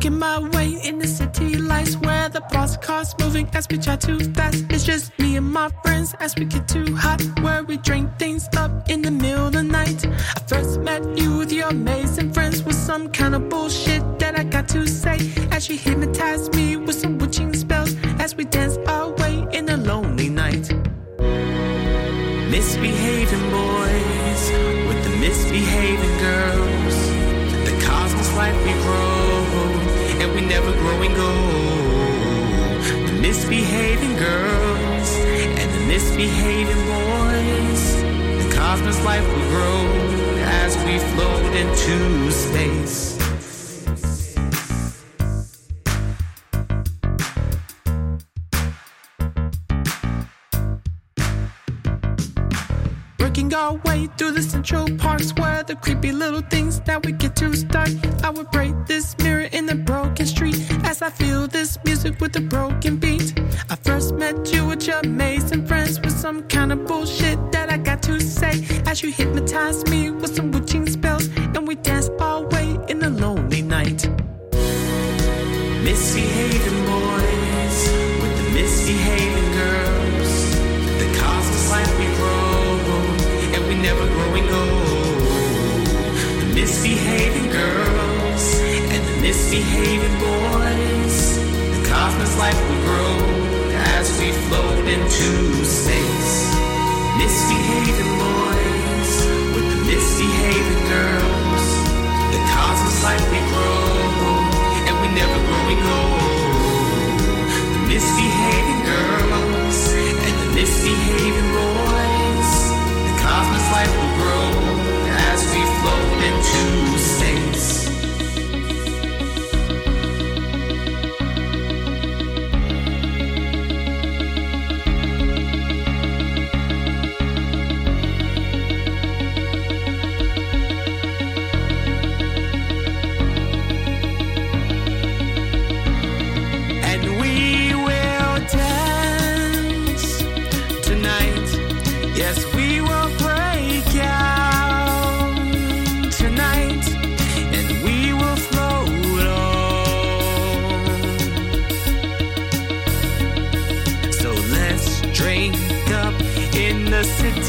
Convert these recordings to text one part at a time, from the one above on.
Making my way in the city lights where the boss cars moving as we try too fast. It's just me and my friends as we get too hot, where we drink things up in the middle of the night. I first met you with your amazing friends with some kind of bullshit that I got to say. As you hypnotized me with some witching spells as we dance our way in a lonely night. Misbehaving boys never grow and go. The misbehaving girls and the misbehaving boys. The cosmos life will grow as we float into space. Working our way through the central parks where the creepy little things that we get to start. I would break this mirror in the broken street as I feel this music with a broken beat. I first met you with your amazing friends with some kind of bullshit that I got to say as you hypnotized me with some witching spells and we danced our way in a lonely night. Misbehaving boys with the misbehaving misbehaving girls and the misbehaving boys. The cosmos like we grow as we float into space. Misbehaving boys with the misbehaving girls. The cosmos like we grow,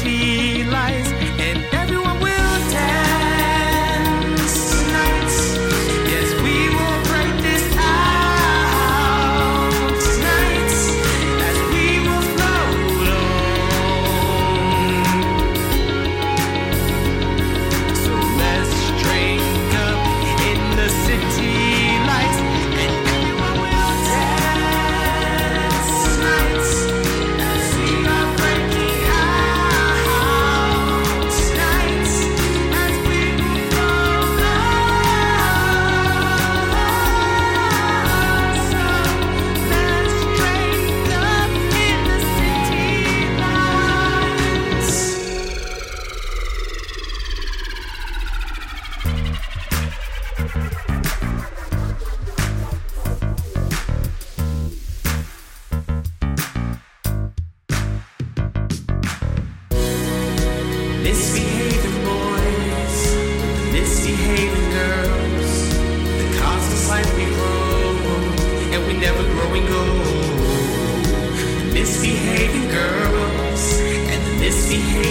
city lights.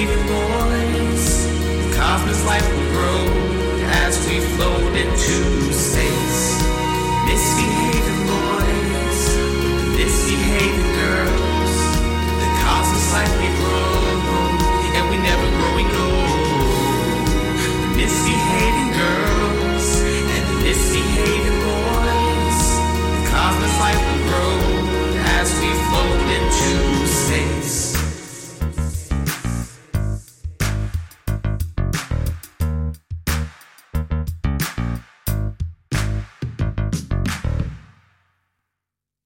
Misbehaving boys. Cosmos like we grow as we float into space.